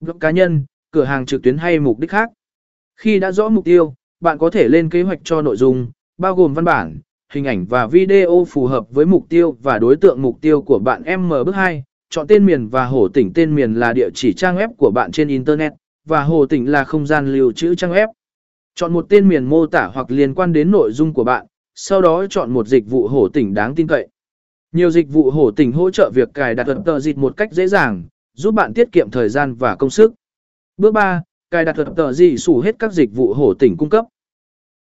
blog cá nhân, cửa hàng trực tuyến hay mục đích khác. Khi đã rõ mục tiêu, bạn có thể lên kế hoạch cho nội dung, bao gồm văn bản, hình ảnh và video phù hợp với mục tiêu và đối tượng mục tiêu của bạn. M bước 2, chọn tên miền và hồ tỉnh tên miền là địa chỉ trang web của bạn trên Internet, và hồ tỉnh là không gian lưu trữ trang web. Chọn một tên miền mô tả hoặc liên quan đến nội dung của bạn, sau đó chọn một dịch vụ hổ tỉnh đáng tin cậy. Nhiều dịch vụ hổ tỉnh hỗ trợ việc cài đặt tờ dịch một cách dễ dàng, giúp bạn tiết kiệm thời gian và công sức. Bước 3. Cài đặt tờ gì sủ hết các dịch vụ hổ tỉnh cung cấp.